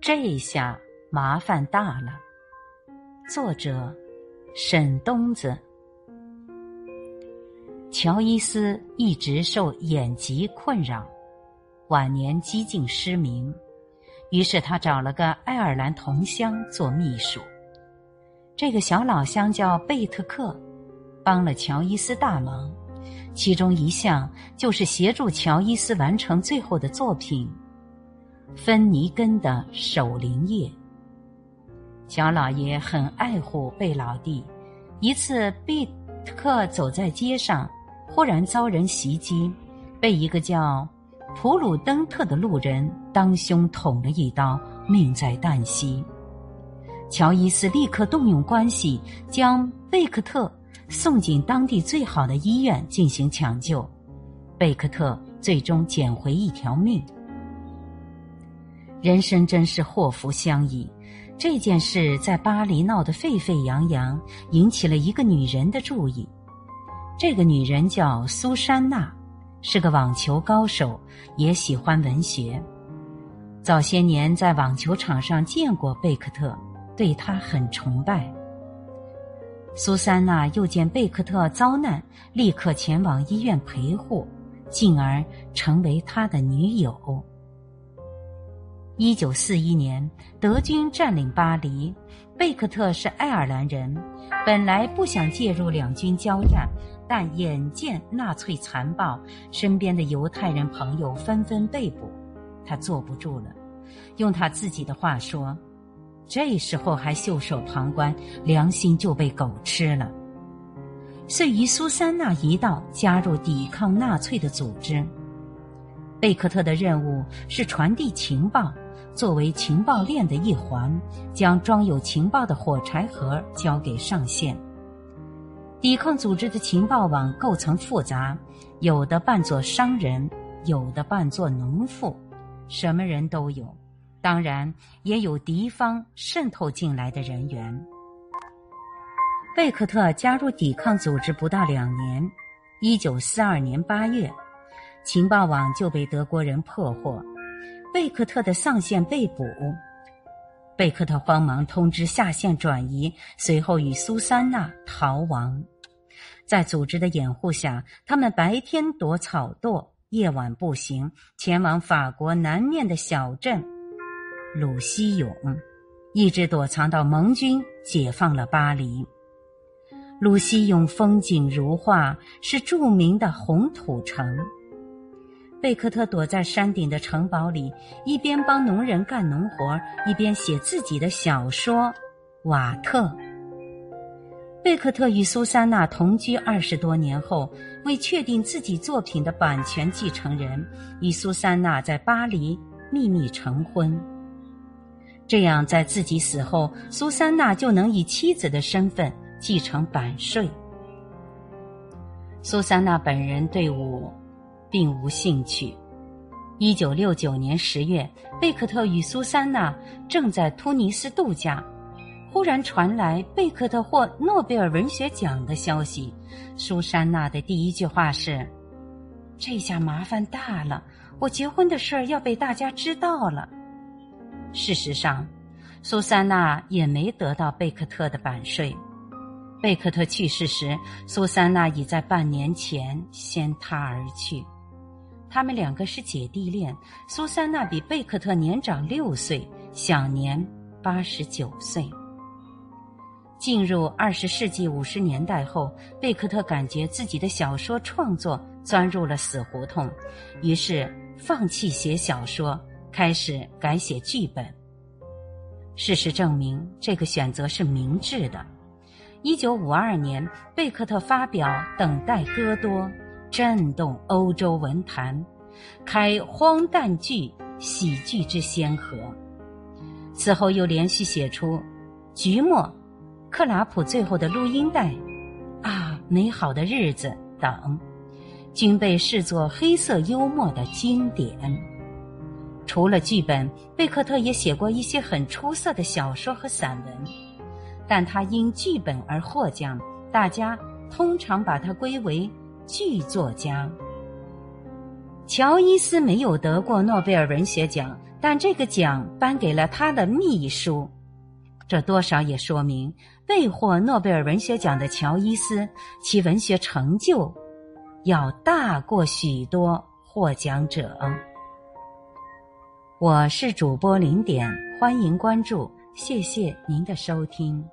这下麻烦大了。作者：沈东子。乔伊斯一直受眼疾困扰，晚年几近失明，于是他找了个爱尔兰同乡做秘书。这个小老乡叫贝特克，帮了乔伊斯大忙，其中一项就是协助乔伊斯完成最后的作品——芬尼根的守灵夜。乔老爷很爱护贝老弟，一次贝克走在街上。忽然遭人袭击，被一个叫普鲁登特的路人当胸捅了一刀，命在旦夕。乔伊斯立刻动用关系，将贝克特送进当地最好的医院进行抢救，贝克特最终捡回一条命。人生真是祸福相依，这件事在巴黎闹得沸沸扬扬，引起了一个女人的注意。这个女人叫苏珊娜，是个网球高手，也喜欢文学。早些年在网球场上见过贝克特，对他很崇拜。苏珊娜又见贝克特遭难，立刻前往医院陪护，进而成为他的女友。一九四一年，德军占领巴黎，贝克特是爱尔兰人，本来不想介入两军交战。但眼见纳粹残暴，身边的犹太人朋友纷纷被捕，他坐不住了。用他自己的话说：“这时候还袖手旁观，良心就被狗吃了。”遂于苏珊娜一道加入抵抗纳粹的组织。贝克特的任务是传递情报，作为情报链的一环，将装有情报的火柴盒交给上线。抵抗组织的情报网构成复杂，有的扮作商人，有的扮作农妇，什么人都有。当然，也有敌方渗透进来的人员。贝克特加入抵抗组织不到两年，一九四二年八月，情报网就被德国人破获，贝克特的上线被捕。贝克特慌忙通知下线转移，随后与苏珊娜逃亡。在组织的掩护下，他们白天躲草垛，夜晚步行，前往法国南面的小镇鲁西永，一直躲藏到盟军解放了巴黎。鲁西永风景如画，是著名的红土城。贝克特躲在山顶的城堡里，一边帮农人干农活，一边写自己的小说《瓦特》。贝克特与苏珊娜同居二十多年后，为确定自己作品的版权继承人，与苏珊娜在巴黎秘密成婚。这样，在自己死后，苏珊娜就能以妻子的身份继承版税。苏珊娜本人对舞。并无兴趣。一九六九年十月，贝克特与苏珊娜正在突尼斯度假，忽然传来贝克特获诺贝尔文学奖的消息。苏珊娜的第一句话是：“这下麻烦大了，我结婚的事儿要被大家知道了。”事实上，苏珊娜也没得到贝克特的版税。贝克特去世时，苏珊娜已在半年前先他而去。他们两个是姐弟恋，苏珊娜比贝克特年长六岁，享年八十九岁。进入二十世纪五十年代后，贝克特感觉自己的小说创作钻入了死胡同，于是放弃写小说，开始改写剧本。事实证明，这个选择是明智的。一九五二年，贝克特发表《等待戈多》。震动欧洲文坛，开荒诞剧、喜剧之先河。此后又连续写出《菊末》《克拉普最后的录音带》啊，《美好的日子》等，均被视作黑色幽默的经典。除了剧本，贝克特也写过一些很出色的小说和散文，但他因剧本而获奖，大家通常把他归为。剧作家乔伊斯没有得过诺贝尔文学奖，但这个奖颁给了他的秘书。这多少也说明，未获诺贝尔文学奖的乔伊斯，其文学成就要大过许多获奖者。我是主播零点，欢迎关注，谢谢您的收听。